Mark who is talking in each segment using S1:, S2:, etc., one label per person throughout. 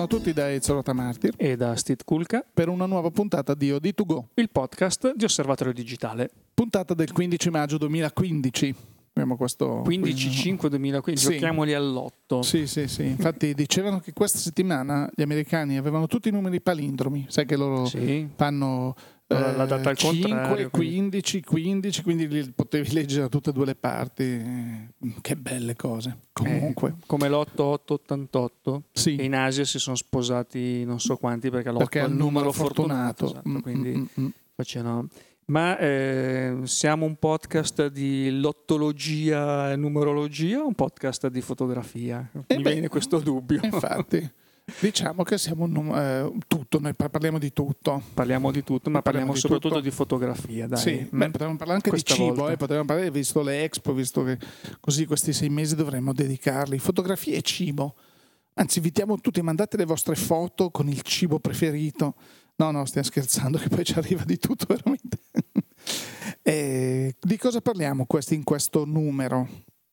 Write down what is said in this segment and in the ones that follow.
S1: Buongiorno a tutti da Ezio Martir
S2: e da Steve Kulka
S1: per una nuova puntata di OD2Go,
S2: il podcast di Osservatorio Digitale.
S1: Puntata del 15 maggio 2015. Abbiamo questo
S2: 15-5-2015, sì. giochiamoli all'otto.
S1: Sì, sì, sì. Infatti dicevano che questa settimana gli americani avevano tutti i numeri palindromi, sai che loro sì. fanno
S2: la data al 5,
S1: 15, 15, quindi li potevi leggere da tutte e due le parti. Che belle cose. Comunque.
S2: Eh, come l'8888, sì. in Asia si sono sposati non so quanti perché l'8 è il numero fortunato. fortunato esatto, mm, quindi mm, mm. facevano... Ma eh, siamo un podcast di lottologia e numerologia o un podcast di fotografia? Eh Mi beh, viene questo dubbio.
S1: Infatti. Diciamo che siamo un, eh, tutto, noi parliamo di tutto.
S2: Parliamo di tutto, ma parliamo, parliamo di soprattutto tutto. di fotografia. Dai.
S1: Sì, mm? beh, potremmo parlare anche Questa di cibo, eh, potremmo parlare, visto le expo, visto che così questi sei mesi dovremmo dedicarli. Fotografia e cibo. Anzi, invitiamo tutti, mandate le vostre foto con il cibo preferito. No, no, stiamo scherzando che poi ci arriva di tutto veramente. e, di cosa parliamo in questo numero?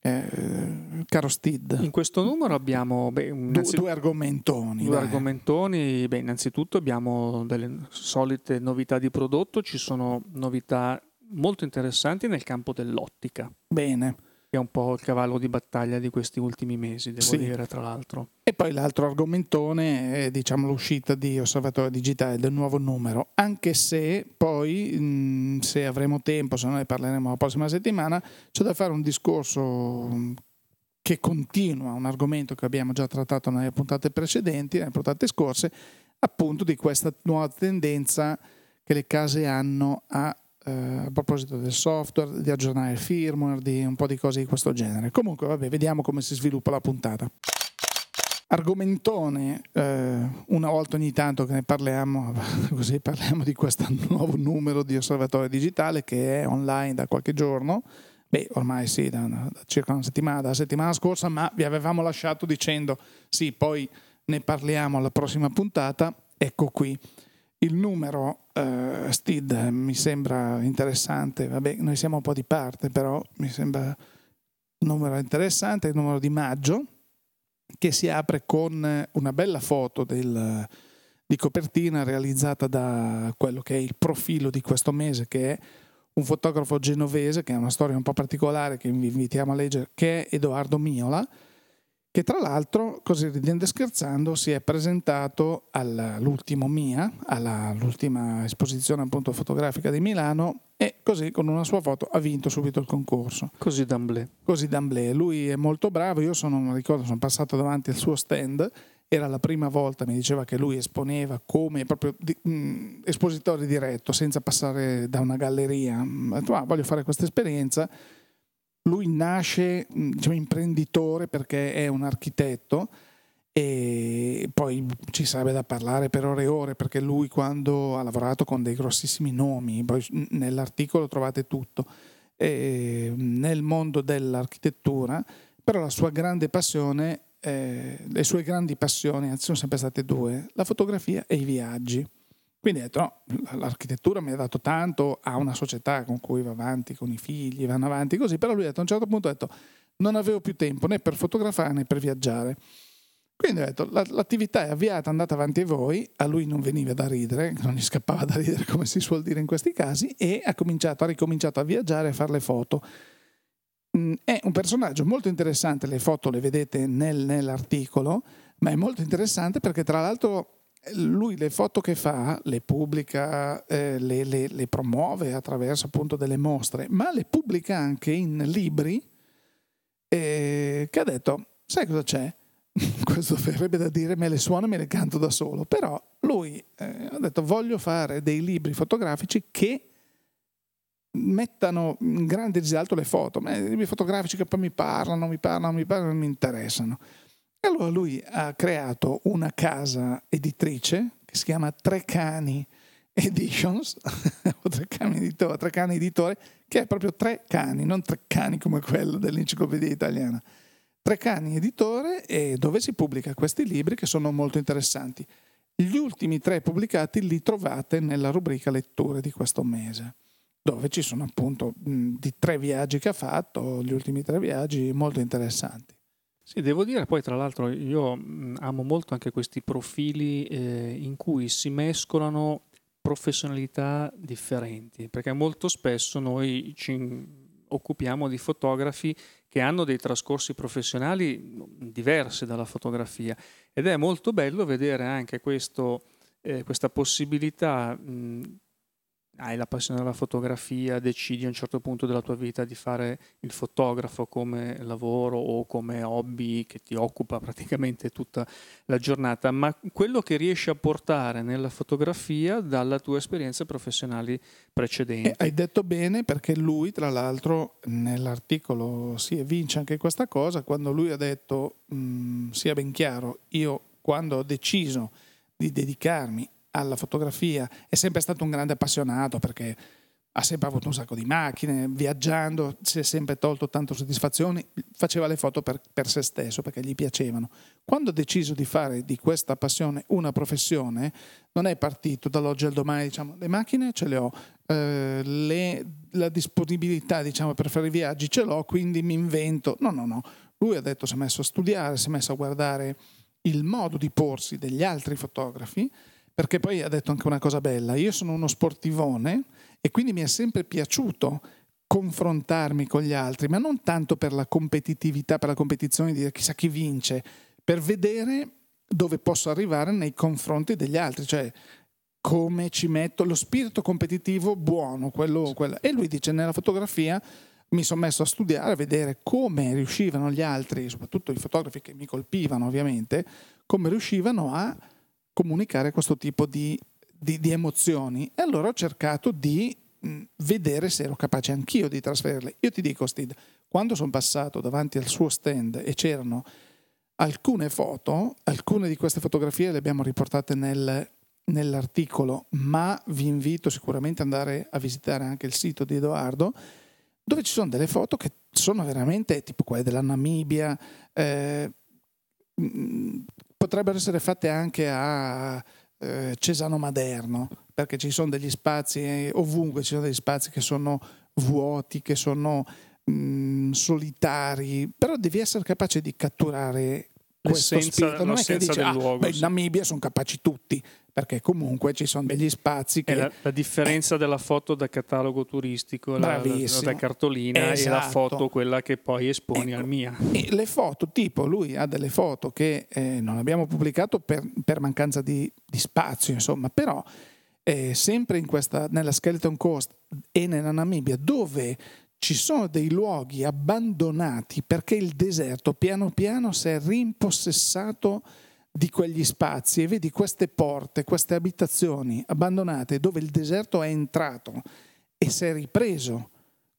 S1: Eh, caro Stid?
S2: In questo numero abbiamo beh,
S1: innanzi... due, argomentoni.
S2: Due dai. argomentoni. Beh, innanzitutto abbiamo delle solite novità di prodotto, ci sono novità molto interessanti nel campo dell'ottica.
S1: Bene
S2: è un po' il cavallo di battaglia di questi ultimi mesi, devo sì. dire, tra l'altro.
S1: E poi l'altro argomentone è diciamo, l'uscita di Osservatorio Digitale del nuovo numero, anche se poi, mh, se avremo tempo, se no ne parleremo la prossima settimana, c'è da fare un discorso che continua un argomento che abbiamo già trattato nelle puntate precedenti, nelle puntate scorse, appunto di questa nuova tendenza che le case hanno a eh, a proposito del software, di aggiornare il firmware, di un po' di cose di questo genere. Comunque, vabbè, vediamo come si sviluppa la puntata. Argomentone, eh, una volta ogni tanto che ne parliamo, così parliamo di questo nuovo numero di osservatorio digitale che è online da qualche giorno. Beh, ormai sì, da, da circa una settimana, dalla settimana scorsa, ma vi avevamo lasciato dicendo sì, poi ne parliamo alla prossima puntata. Ecco qui. Il numero uh, STID mi sembra interessante, vabbè noi siamo un po' di parte, però mi sembra un numero interessante, il numero di maggio, che si apre con una bella foto del, di copertina realizzata da quello che è il profilo di questo mese, che è un fotografo genovese, che è una storia un po' particolare che vi invitiamo a leggere, che è Edoardo Miola che tra l'altro, così ridendo e scherzando, si è presentato all'ultimo MIA, all'ultima esposizione appunto fotografica di Milano e così con una sua foto ha vinto subito il concorso.
S2: Così d'amblè.
S1: Così d'amblè. Lui è molto bravo, io sono, ricordo, sono passato davanti al suo stand era la prima volta, mi diceva che lui esponeva come proprio di, mh, espositore diretto, senza passare da una galleria. Ho detto, ah, voglio fare questa esperienza lui nasce diciamo, imprenditore perché è un architetto e poi ci sarebbe da parlare per ore e ore perché lui quando ha lavorato con dei grossissimi nomi, poi nell'articolo trovate tutto, nel mondo dell'architettura, però la sua grande passione, eh, le sue grandi passioni, anzi sono sempre state due, la fotografia e i viaggi. Quindi ho detto, no, l'architettura mi ha dato tanto, ha una società con cui va avanti, con i figli, vanno avanti così, però lui detto, a un certo punto ha detto, non avevo più tempo né per fotografare né per viaggiare. Quindi ho detto, l'attività è avviata, andate avanti voi, a lui non veniva da ridere, non gli scappava da ridere come si suol dire in questi casi, e ha, cominciato, ha ricominciato a viaggiare e a fare le foto. Mm, è un personaggio molto interessante, le foto le vedete nel, nell'articolo, ma è molto interessante perché tra l'altro lui le foto che fa le pubblica, eh, le, le, le, promuove attraverso appunto delle mostre, ma le pubblica anche in libri eh, che ha detto, sai cosa c'è? Questo verrebbe da dire, me le suono e me le canto da solo, però lui eh, ha detto voglio fare dei libri fotografici che mettano in grande risalto le foto, ma i libri fotografici che poi mi parlano, mi parlano, mi parlano, mi interessano. E allora lui ha creato una casa editrice che si chiama Trecani Editions, o Trecani Editore, Trecani Editore, che è proprio Tre Cani, non Tre Cani come quello dell'enciclopedia italiana. Trecani Editore, dove si pubblica questi libri che sono molto interessanti. Gli ultimi tre pubblicati li trovate nella rubrica letture di questo mese, dove ci sono appunto di tre viaggi che ha fatto, gli ultimi tre viaggi molto interessanti.
S2: Sì, devo dire poi tra l'altro io amo molto anche questi profili eh, in cui si mescolano professionalità differenti, perché molto spesso noi ci occupiamo di fotografi che hanno dei trascorsi professionali diversi dalla fotografia. Ed è molto bello vedere anche questo, eh, questa possibilità mh, hai la passione della fotografia, decidi a un certo punto della tua vita di fare il fotografo come lavoro o come hobby che ti occupa praticamente tutta la giornata, ma quello che riesci a portare nella fotografia dalla tua esperienza professionali precedenti.
S1: E hai detto bene perché lui, tra l'altro, nell'articolo si evince anche questa cosa, quando lui ha detto, mh, mm, sia ben chiaro, io quando ho deciso di dedicarmi alla fotografia, è sempre stato un grande appassionato perché ha sempre avuto un sacco di macchine, viaggiando, si è sempre tolto tante soddisfazioni, faceva le foto per, per, se stesso perché gli piacevano. Quando ha deciso di fare di questa passione una professione, non è partito dall'oggi al domani, diciamo, le macchine ce le ho, eh, le, la disponibilità diciamo, per fare i viaggi ce l'ho, quindi mi invento. No, no, no. Lui ha detto, si è messo a studiare, si è messo a guardare il modo di porsi degli altri fotografi perché poi ha detto anche una cosa bella, io sono uno sportivone e quindi mi è sempre piaciuto confrontarmi con gli altri, ma non tanto per la competitività, per la competizione di dire chissà chi vince, per vedere dove posso arrivare nei confronti degli altri, cioè come ci metto lo spirito competitivo buono, quello, quello. e lui dice nella fotografia mi sono messo a studiare, a vedere come riuscivano gli altri, soprattutto i fotografi che mi colpivano ovviamente, come riuscivano a comunicare questo tipo di, di, di emozioni e allora ho cercato di mh, vedere se ero capace anch'io di trasferirle. Io ti dico, Steve, quando sono passato davanti al suo stand e c'erano alcune foto, alcune di queste fotografie le abbiamo riportate nel, nell'articolo, ma vi invito sicuramente ad andare a visitare anche il sito di Edoardo, dove ci sono delle foto che sono veramente tipo quelle della Namibia, eh, potrebbero essere fatte anche a eh, Cesano Maderno, perché ci sono degli spazi, eh, ovunque ci sono degli spazi che sono vuoti, che sono mh, mm, solitari, però devi essere capace di catturare questo spirito. Non è che dici, ah, luogo, beh, in Namibia sono capaci tutti, perché comunque ci sono degli spazi che...
S2: La, la differenza eh. della foto da catalogo turistico, la, da cartolina esatto. e la esatto. foto quella che poi esponi ecco. al mia.
S1: E le foto, tipo lui ha delle foto che eh, non abbiamo pubblicato per, per mancanza di, di, spazio, insomma, però eh, sempre questa, nella Skeleton Coast e nella Namibia, dove ci sono dei luoghi abbandonati perché il deserto piano piano si è rimpossessato di quegli spazi e vedi queste porte, queste abitazioni abbandonate dove il deserto è entrato e si è ripreso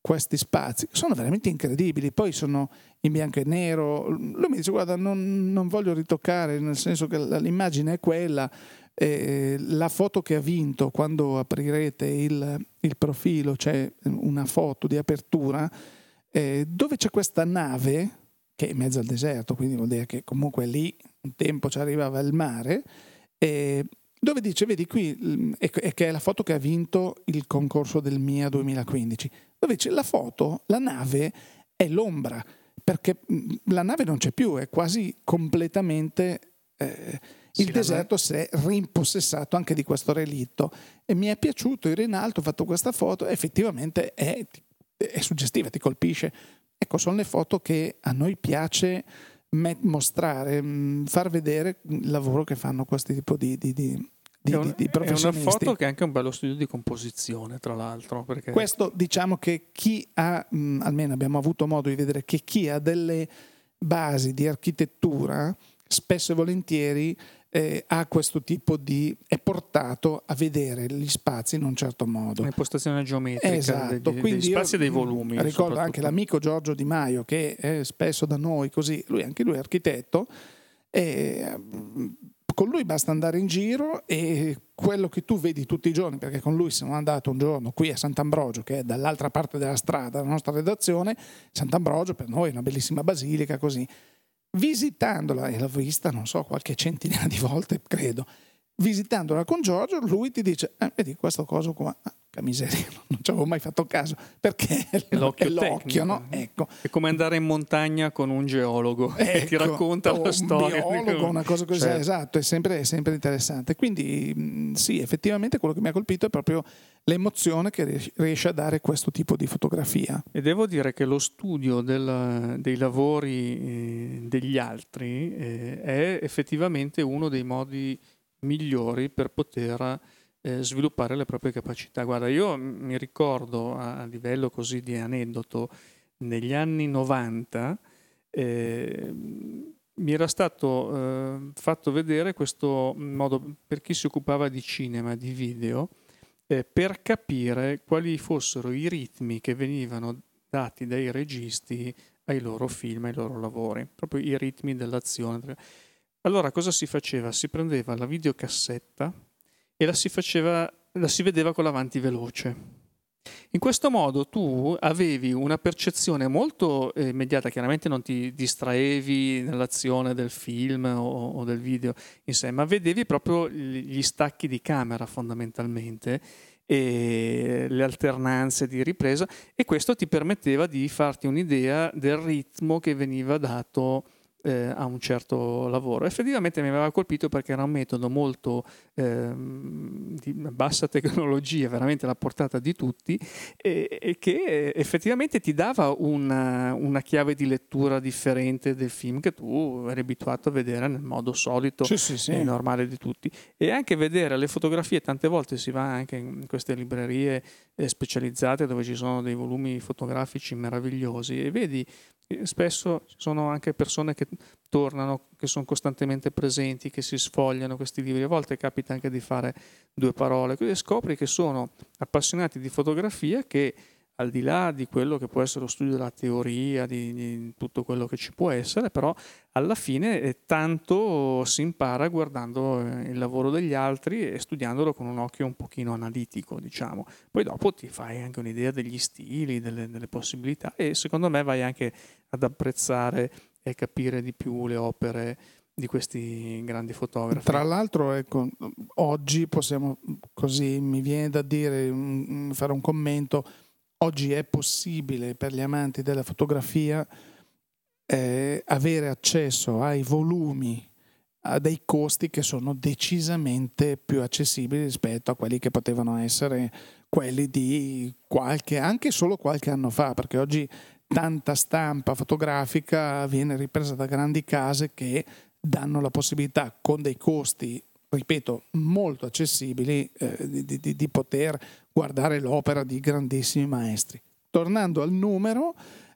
S1: questi spazi sono veramente incredibili. Poi sono in bianco e nero. Lui mi dice: Guarda, non, non voglio ritoccare, nel senso che l'immagine è quella. Eh, la foto che ha vinto quando aprirete il, il profilo c'è una foto di apertura eh, dove c'è questa nave che è in mezzo al deserto, quindi vuol dire che comunque lì un tempo ci arrivava il mare. Eh, dove dice, vedi qui, è che è la foto che ha vinto il concorso del MIA 2015, dove dice la foto, la nave è l'ombra, perché la nave non c'è più, è quasi completamente... Eh, il sì, deserto si è rimpossessato anche di questo relitto e mi è piaciuto, ero in alto, ho fatto questa foto e effettivamente è, è suggestiva, ti colpisce. Ecco, sono le foto che a noi piace mostrare, far vedere il lavoro che fanno questi tipi di, di, di di, è, un, di,
S2: è una foto che è anche un bello studio di composizione, tra l'altro.
S1: Questo diciamo che chi ha, mh, almeno abbiamo avuto modo di vedere che chi ha delle basi di architettura, spesso e volentieri eh, ha questo tipo di è portato a vedere gli spazi in un certo modo.
S2: L'impostazione geometrica esatto. degli, degli spazi e dei volumi.
S1: Ricordo anche l'amico Giorgio Di Maio che è spesso da noi così, lui anche lui è architetto e con lui basta andare in giro e quello che tu vedi tutti i giorni, perché con lui sono andato un giorno qui a Sant'Ambrogio, che è dall'altra parte della strada, la nostra redazione, Sant'Ambrogio per noi è una bellissima basilica così visitandola, e l'ho vista, non so, qualche centinaia di volte, credo, visitandola con Giorgio, lui ti dice, eh, vedi questo coso qua, porca miseria, non ci avevo mai fatto caso, perché
S2: è l'occhio,
S1: è l'occhio no? Ecco.
S2: È come andare in montagna con un geologo ecco, che ti racconta la storia.
S1: Un biologo, una cosa così, certo. esatto, è sempre, è sempre, interessante. Quindi sì, effettivamente quello che mi ha colpito è proprio l'emozione che riesce a dare questo tipo di fotografia.
S2: E devo dire che lo studio del, dei lavori eh, degli altri eh, è effettivamente uno dei modi migliori per poter eh, sviluppare le proprie capacità. Guarda, io mi ricordo a, livello così di aneddoto, negli anni 90 eh, mi era stato eh, fatto vedere questo modo per chi si occupava di cinema, di video, eh, per capire quali fossero i ritmi che venivano dati dai registi ai loro film, ai loro lavori, proprio i ritmi dell'azione. Allora cosa si faceva? Si prendeva la videocassetta e la si, faceva, la si vedeva con l'avanti veloce. In questo modo tu avevi una percezione molto eh, immediata, chiaramente non ti distraevi nell'azione del film o, o, del video in sé, ma vedevi proprio gli stacchi di camera fondamentalmente e le alternanze di ripresa e questo ti permetteva di farti un'idea del ritmo che veniva dato eh, a un certo lavoro. Effettivamente mi aveva colpito perché era un metodo molto eh, di bassa tecnologia, veramente alla portata di tutti, e, e che effettivamente ti dava una, una, chiave di lettura differente del film che tu eri abituato a vedere nel modo solito
S1: sì, sì, sì.
S2: e normale di tutti. E anche vedere le fotografie, tante volte si va anche in queste librerie eh, specializzate dove ci sono dei volumi fotografici meravigliosi e vedi spesso ci sono anche persone che tornano, che sono costantemente presenti, che si sfogliano questi libri. A volte capita anche di fare due parole, quindi scopri che sono appassionati di fotografia che al di là di quello che può essere lo studio della teoria, di, di tutto quello che ci può essere, però alla fine tanto si impara guardando eh, il lavoro degli altri e studiandolo con un occhio un pochino analitico, diciamo. Poi dopo ti fai anche un'idea degli stili, delle, delle possibilità e secondo me vai anche ad apprezzare e capire di più le opere di questi grandi fotografi.
S1: Tra l'altro, ecco, oggi possiamo, così mi viene da dire, fare un commento, Oggi è possibile per gli amanti della fotografia eh, avere accesso ai volumi a dei costi che sono decisamente più accessibili rispetto a quelli che potevano essere quelli di qualche, anche solo qualche anno fa, perché oggi tanta stampa fotografica viene ripresa da grandi case che danno la possibilità con dei costi ripeto, molto accessibili eh, di, di, di, poter guardare l'opera di grandissimi maestri. Tornando al numero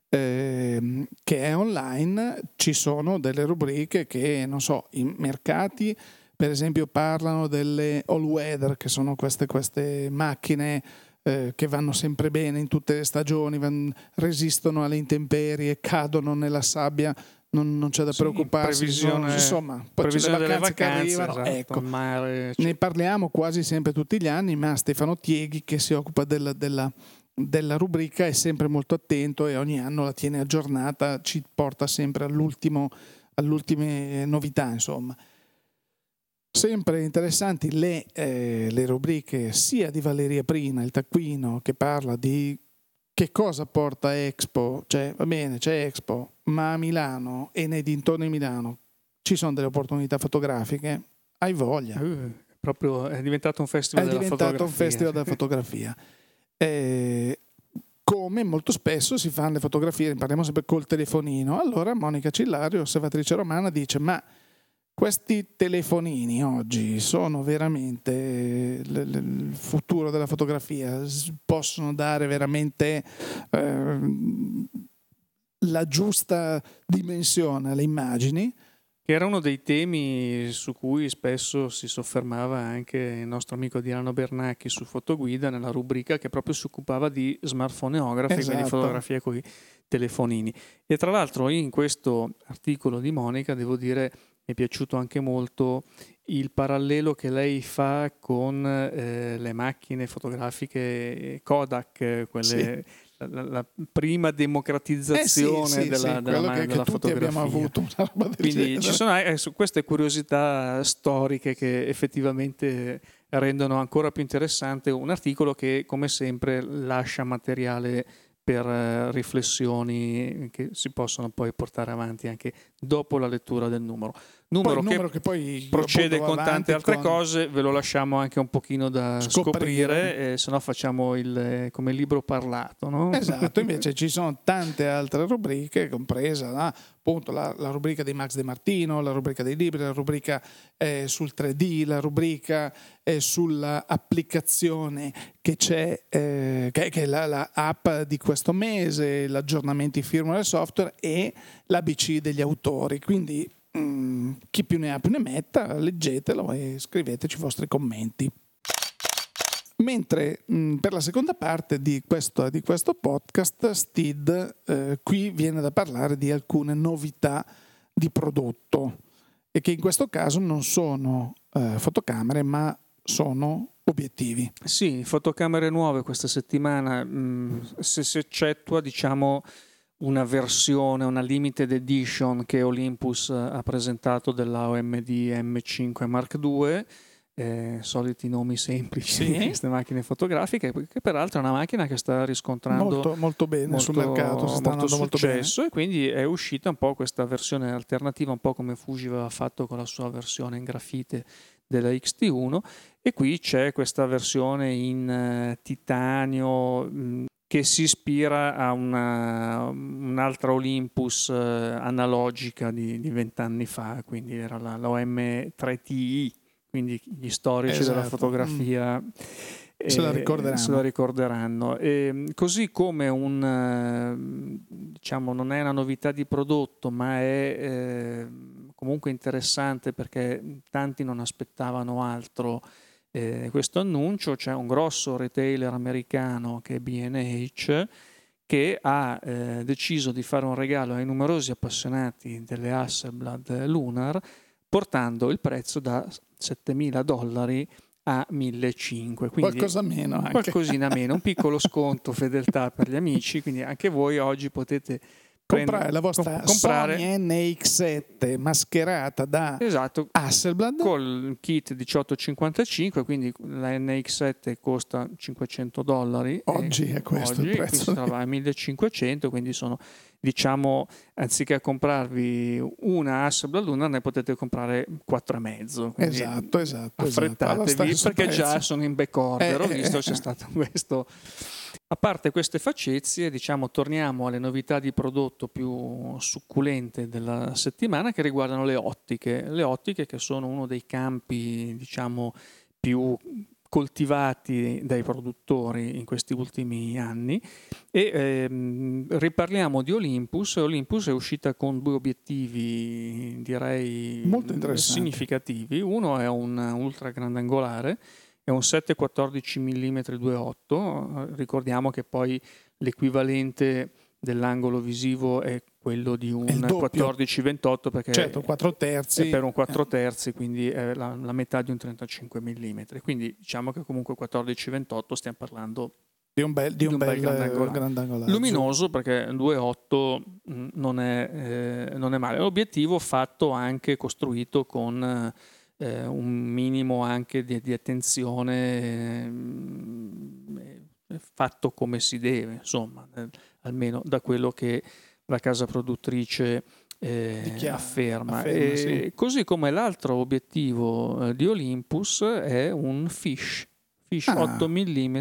S1: eh, che è online, ci sono delle rubriche che, non so, i mercati per esempio parlano delle all weather, che sono queste, queste macchine eh, che vanno sempre bene in tutte le stagioni, van, resistono alle intemperie, cadono nella sabbia non, non c'è da sì, preoccuparsi.
S2: Previsione,
S1: insomma, poi
S2: previsione
S1: le
S2: vacanze,
S1: vacanze
S2: arrivano.
S1: Esatto, ecco,
S2: mare,
S1: cioè. Ne parliamo quasi sempre tutti gli anni, ma Stefano Tieghi che si occupa della, della, della, rubrica è sempre molto attento e ogni anno la tiene aggiornata, ci porta sempre all'ultimo, all'ultime novità, insomma. Sempre interessanti le, eh, le rubriche sia di Valeria Prina, il taccuino, che parla di che cosa porta Expo? Cioè, va bene, c'è Expo, ma a Milano e nei dintorni di Milano ci sono delle opportunità fotografiche? Hai voglia.
S2: Uh, proprio è diventato un festival
S1: è
S2: della
S1: fotografia.
S2: È diventato
S1: un festival della fotografia. Eh, come molto spesso si fanno le fotografie, parliamo sempre col telefonino. Allora Monica Cillario, osservatrice romana, dice ma questi telefonini oggi sono veramente il futuro della fotografia, possono dare veramente eh, la giusta dimensione alle immagini.
S2: Che era uno dei temi su cui spesso si soffermava anche il nostro amico Dilano Bernacchi su Fotoguida nella rubrica che proprio si occupava di smartphoneografi, esatto. quindi fotografia con i telefonini. E tra l'altro in questo articolo di Monica devo dire mi è piaciuto anche molto il parallelo che lei fa con eh, le macchine fotografiche Kodak, quelle, sì. la, la, prima democratizzazione
S1: eh sì, sì,
S2: della,
S1: sì,
S2: della,
S1: che,
S2: della
S1: che
S2: fotografia.
S1: abbiamo avuto
S2: Quindi ci sono eh, queste curiosità storiche che effettivamente rendono ancora più interessante un articolo che come sempre lascia materiale per eh, riflessioni che si possono poi portare avanti anche dopo la lettura del numero. Numero,
S1: poi,
S2: che,
S1: numero che, poi
S2: procede con tante altre con... cose, ve lo lasciamo anche un pochino da scoprire, scoprire eh, se no facciamo il, eh, come libro parlato. No?
S1: Esatto, invece ci sono tante altre rubriche, compresa no? appunto la, la, rubrica di Max De Martino, la rubrica dei libri, la rubrica eh, sul 3D, la rubrica eh, sull'applicazione che c'è, eh, che, che, è la, la app di questo mese, l'aggiornamento firmware software e l'ABC degli autori. Quindi Mm, chi più ne ha più ne metta, leggetelo e scriveteci i vostri commenti. Mentre mh, mm, per la seconda parte di questo, di questo podcast, Steed eh, qui viene da parlare di alcune novità di prodotto e che in questo caso non sono eh, fotocamere ma sono obiettivi.
S2: Sì, fotocamere nuove questa settimana, mh, mm, se si eccettua diciamo una versione, una limited edition che Olympus ha presentato della OMD M5 Mark II. Eh, soliti nomi semplici sì. di queste macchine fotografiche, che peraltro è una macchina che sta riscontrando
S1: molto, molto bene molto, sul mercato, sta molto successo
S2: molto e quindi è uscita un po' questa versione alternativa, un po' come Fuji aveva fatto con la sua versione in grafite della XT1 e qui c'è questa versione in uh, titanio mh, che si ispira a una, un'altra Olympus eh, analogica di vent'anni fa, quindi era la, la OM3TI, quindi gli storici esatto. della fotografia. Mm.
S1: Eh, se la ricorderanno.
S2: Se la ricorderanno. E, così come un, eh, diciamo, non è una novità di prodotto, ma è eh, comunque interessante perché tanti non aspettavano altro eh, questo annuncio, c'è un grosso retailer americano che è BH che ha eh, deciso di fare un regalo ai numerosi appassionati delle Hasselblad Lunar portando il prezzo da 7.000 dollari a 1.500.
S1: Qualcosa meno. Anche.
S2: Qualcosina meno, un piccolo sconto fedeltà per gli amici, quindi anche voi oggi potete
S1: comprare la vostra comprare. Sony NX7 mascherata da esatto, Hasselblad?
S2: Col kit 1855 quindi la NX7 costa 500 dollari
S1: oggi è questo oggi, il prezzo.
S2: quindi a 1500 quindi sono diciamo anziché comprarvi una Hasselblad Luna ne potete comprare quattro e mezzo
S1: esatto esatto
S2: affrettatevi
S1: esatto,
S2: perché già sono in back order eh, ho visto eh, c'è stato questo a parte queste facezie, diciamo, torniamo alle novità di prodotto più succulente della settimana che riguardano le ottiche. Le ottiche che sono uno dei campi, diciamo, più coltivati dai produttori in questi ultimi anni e ehm, riparliamo di Olympus. Olympus è uscita con due obiettivi direi significativi. Uno è un ultra grandangolare un 7-14 mm 2.8, ricordiamo che poi l'equivalente dell'angolo visivo è quello di un 14-28 perché
S1: certo, 4 terzi.
S2: è per un 4 terzi, quindi è la, la, metà di un 35 mm. Quindi diciamo che comunque 14-28 stiamo parlando
S1: di un bel, di un bel, bel grandangolare.
S2: Luminoso perché 2.8 mm, non è, eh, non è male. L'obiettivo fatto anche costruito con... Eh, eh, un minimo anche di, di attenzione eh, fatto come si deve, insomma, eh, almeno da quello che la casa produttrice eh, afferma. afferma sì. Così come l'altro obiettivo eh, di Olympus è un fish, fish ah. 8 mm,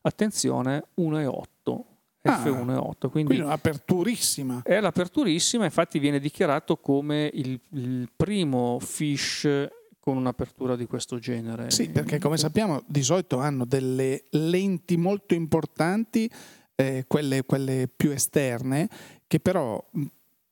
S2: attenzione 1,8. Ah, F1.8 quindi,
S1: quindi un'aperturissima
S2: è l'aperturissima infatti viene dichiarato come il, il primo fish con un'apertura di questo genere.
S1: Sì, perché come sappiamo di solito hanno delle lenti molto importanti, eh, quelle, quelle, più esterne, che però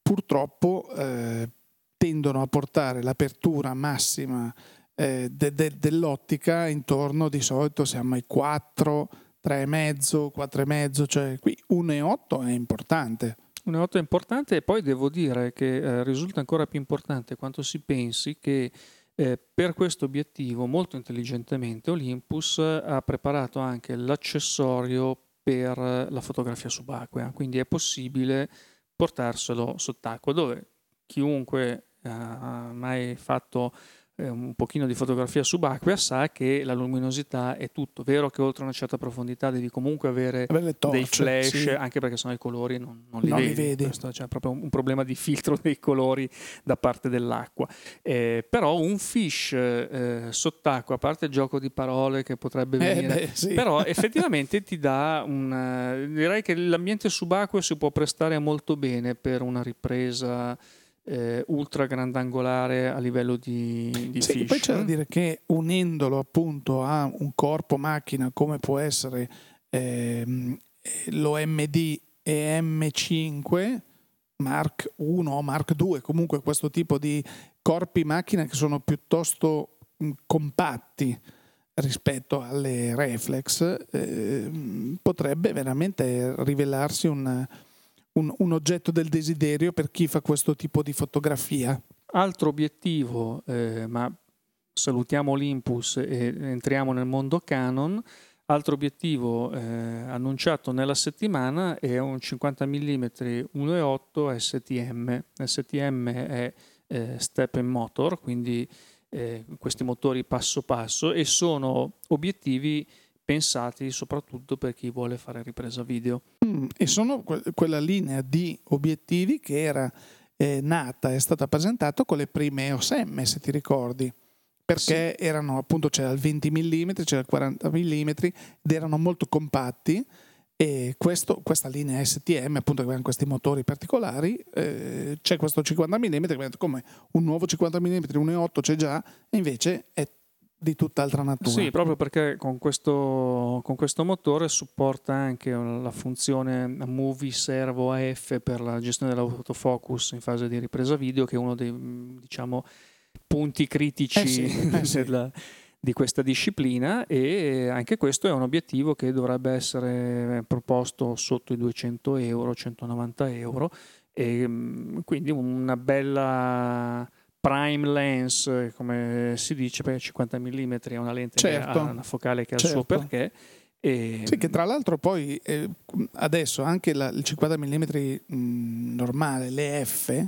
S1: purtroppo eh, tendono a portare l'apertura massima eh, de, de, dell'ottica intorno di solito siamo ai 4, 3,5, 4,5, cioè qui 1,8 è importante.
S2: 1,8 è importante e poi devo dire che eh, risulta ancora più importante quanto si pensi che eh, per questo obiettivo, molto intelligentemente, Olympus ha preparato anche l'accessorio per la fotografia subacquea, quindi è possibile portarselo sott'acqua, dove chiunque ha mai fatto eh, un pochino di fotografia subacquea sa che la luminosità è tutto. Vero che oltre una certa profondità devi comunque avere torce, dei flash, sì. anche perché sennò i colori non, non li non vedi. Li vedi. Questo c'è proprio un problema di filtro dei colori da parte dell'acqua. Eh, però un fish eh, sott'acqua, a parte il gioco di parole che potrebbe eh, venire, beh, sì. però effettivamente ti dà un... direi che l'ambiente subacqueo si può prestare molto bene per una ripresa eh, ultra grandangolare a livello di, di
S1: sì. Poi c'è da dire che unendolo appunto a un corpo macchina come può essere ehm, l'OMD EM5 Mark 1 o Mark 2, comunque questo tipo di corpi macchina che sono piuttosto mh, compatti rispetto alle reflex, eh, potrebbe veramente rivelarsi un un, un, oggetto del desiderio per chi fa questo tipo di fotografia.
S2: Altro obiettivo, eh, ma salutiamo Olympus e entriamo nel mondo Canon. Altro obiettivo eh, annunciato nella settimana è un 50 mm 1.8 STM. STM è eh, step and motor, quindi eh, questi motori passo passo e sono obiettivi pensati soprattutto per chi vuole fare ripresa video.
S1: Mm, e sono que- quella linea di obiettivi che era eh, nata, è stata presentata con le prime EOS M, se ti ricordi. Perché sì. erano appunto c'era il 20 mm, c'era il 40 mm ed erano molto compatti e questo, questa linea STM appunto che aveva questi motori particolari eh, c'è questo 50 mm come un nuovo 50 mm 1.8 c'è già e invece è di tutt'altra natura.
S2: Sì, proprio perché con questo, con questo, motore supporta anche la funzione Movie Servo AF per la gestione dell'autofocus in fase di ripresa video, che è uno dei diciamo, punti critici eh sì, eh sì. della, di questa disciplina e anche questo è un obiettivo che dovrebbe essere proposto sotto i 200 euro, 190 euro e quindi una bella prime lens, come si dice, perché 50 mm è una lente certo. ha una focale che ha certo. il suo certo. perché.
S1: E... Sì, che tra l'altro poi eh, adesso anche la, il 50 mm normale, le F,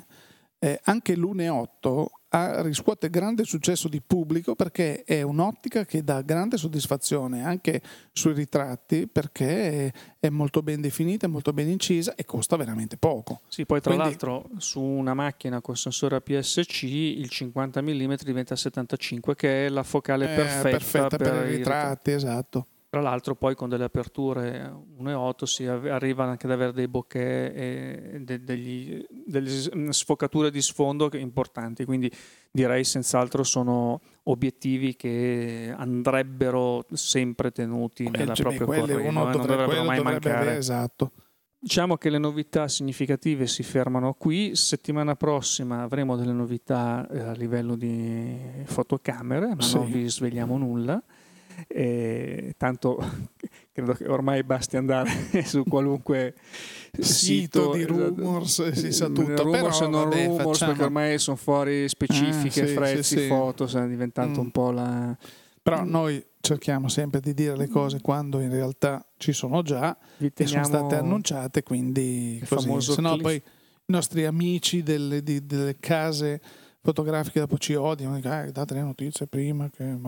S1: eh, anche l'1.8 ha, riscuote grande successo di pubblico perché è un'ottica che dà grande soddisfazione anche sui ritratti perché è molto ben definita, molto ben incisa e costa veramente poco.
S2: Sì, poi tra Quindi, l'altro su una macchina con sensore APS-C il 50 mm diventa 75 che è la focale perfetta,
S1: perfetta per, per, i ritratti, ritratti. esatto.
S2: Tra l'altro poi con delle aperture 1.8 si arriva anche ad avere dei bokeh e de- degli, delle sfocature di sfondo importanti, quindi direi senz'altro sono obiettivi che andrebbero sempre tenuti eh, nella cioè, propria corrente, non dovrebbero mai mancare. Avere,
S1: esatto.
S2: Diciamo che le novità significative si fermano qui, settimana prossima avremo delle novità eh, a livello di fotocamere, ma sì. non vi svegliamo nulla. E tanto credo che ormai basti andare su qualunque
S1: sito, sito di rumors si sa tutto
S2: rumors
S1: però,
S2: non
S1: vabbè,
S2: rumors facciamo... perché ormai sono fuori specifiche ah, sì, prezzi sì, sì. foto sta diventando mm. un po' la
S1: però noi cerchiamo sempre di dire le cose quando in realtà ci sono già e sono state annunciate quindi così. se no poi i nostri amici delle, di, delle case fotografiche dopo ci odiano, eh, date le notizie prima che...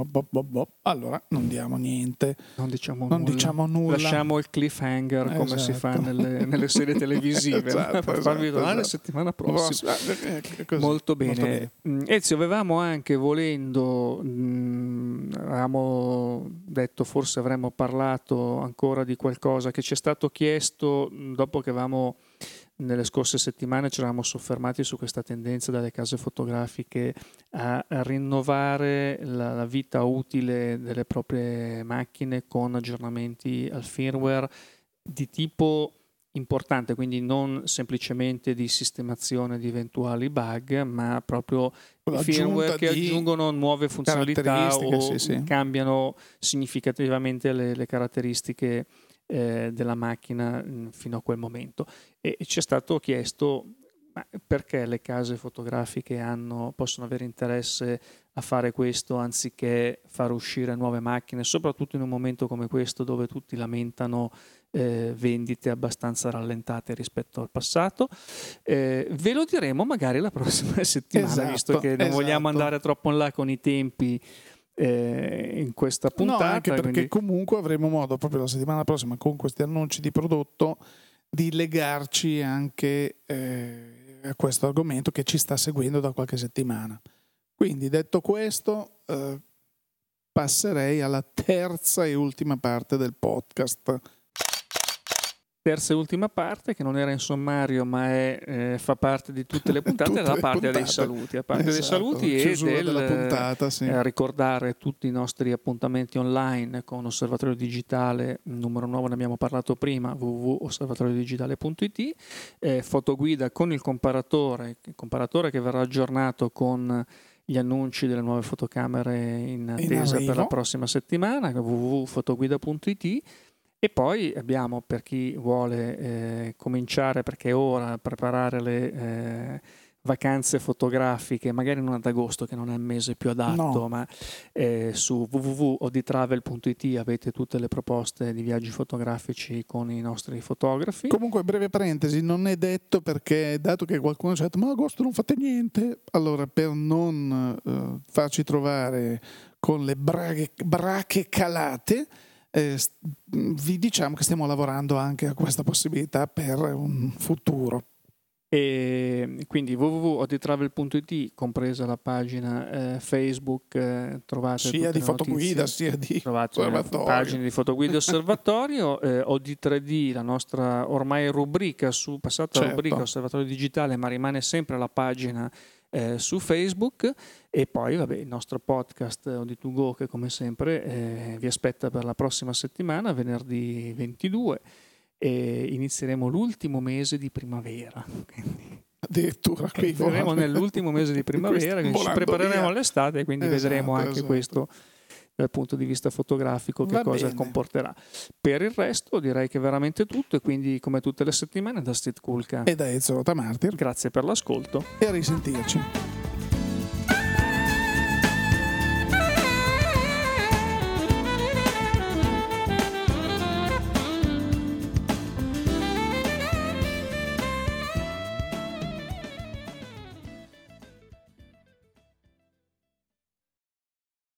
S1: Allora non diamo niente,
S2: non diciamo,
S1: non
S2: nulla.
S1: diciamo nulla.
S2: Lasciamo il cliffhanger come esatto. si fa esatto. nelle, nelle serie televisive esatto, per farvi esatto, esatto. la settimana prossima. Eh, eh, molto bene. Molto bene. Mm, Ezio, avevamo anche volendo, mh, mm, avevamo detto forse avremmo parlato ancora di qualcosa che ci è stato chiesto mm, dopo che avevamo nelle scorse settimane ci eravamo soffermati su questa tendenza dalle case fotografiche a, rinnovare la, la, vita utile delle proprie macchine con aggiornamenti al firmware di tipo importante, quindi non semplicemente di sistemazione di eventuali bug, ma proprio firmware che aggiungono nuove funzionalità o sì, sì. cambiano significativamente le, le caratteristiche eh, della macchina mh, mm, fino a quel momento e ci è stato chiesto perché le case fotografiche hanno, possono avere interesse a fare questo anziché far uscire nuove macchine, soprattutto in un momento come questo dove tutti lamentano eh, vendite abbastanza rallentate rispetto al passato. Eh, ve lo diremo magari la prossima settimana, esatto, visto che non esatto. vogliamo andare troppo in là con i tempi. Eh, in questa puntata.
S1: No, anche perché
S2: quindi...
S1: comunque avremo modo proprio la settimana prossima con questi annunci di prodotto di legarci anche eh, a questo argomento che ci sta seguendo da qualche settimana. Quindi detto questo, eh, passerei alla terza e ultima parte del podcast
S2: terza e ultima parte che non era in sommario ma è, eh, fa parte di tutte le puntate tutte la parte puntate. dei saluti la parte esatto. dei saluti e del puntata, sì. eh, ricordare tutti i nostri appuntamenti online con Osservatorio Digitale numero 9 ne abbiamo parlato prima www.osservatoriodigitale.it eh, fotoguida con il comparatore il comparatore che verrà aggiornato con gli annunci delle nuove fotocamere in attesa in per la prossima settimana www.fotoguida.it e poi abbiamo per chi vuole eh, cominciare, perché ora, a preparare le eh, vacanze fotografiche, magari non ad agosto che non è il mese più adatto, no. ma eh, su www.oditravel.it avete tutte le proposte di viaggi fotografici con i nostri fotografi.
S1: Comunque, breve parentesi, non è detto perché, dato che qualcuno ci ha detto ma agosto non fate niente, allora per non uh, farci trovare con le brache, brache calate, eh, vi diciamo che stiamo lavorando anche a questa possibilità per un futuro.
S2: E quindi www.oditravel.it, compresa la pagina eh, Facebook, eh, trovate
S1: sia di fotoguida sia di
S2: pagine di fotoguida osservatorio, eh, OD3D, la nostra ormai rubrica su passata certo. rubrica osservatorio digitale, ma rimane sempre la pagina eh, su Facebook e poi vabbè, il nostro podcast Odi2Go che come sempre eh, vi aspetta per la prossima settimana, venerdì 22 e inizieremo l'ultimo mese di primavera. Quindi
S1: addirittura qui
S2: saremo nell'ultimo mese di primavera, quindi ci prepareremo via. all'estate e quindi esatto, vedremo anche esatto. questo dal punto di vista fotografico che Va cosa bene. comporterà. Per il resto direi che è veramente tutto e quindi come tutte le settimane da Steve Kulka
S1: e da Ezio Martir.
S2: Grazie per l'ascolto
S1: e a risentirci.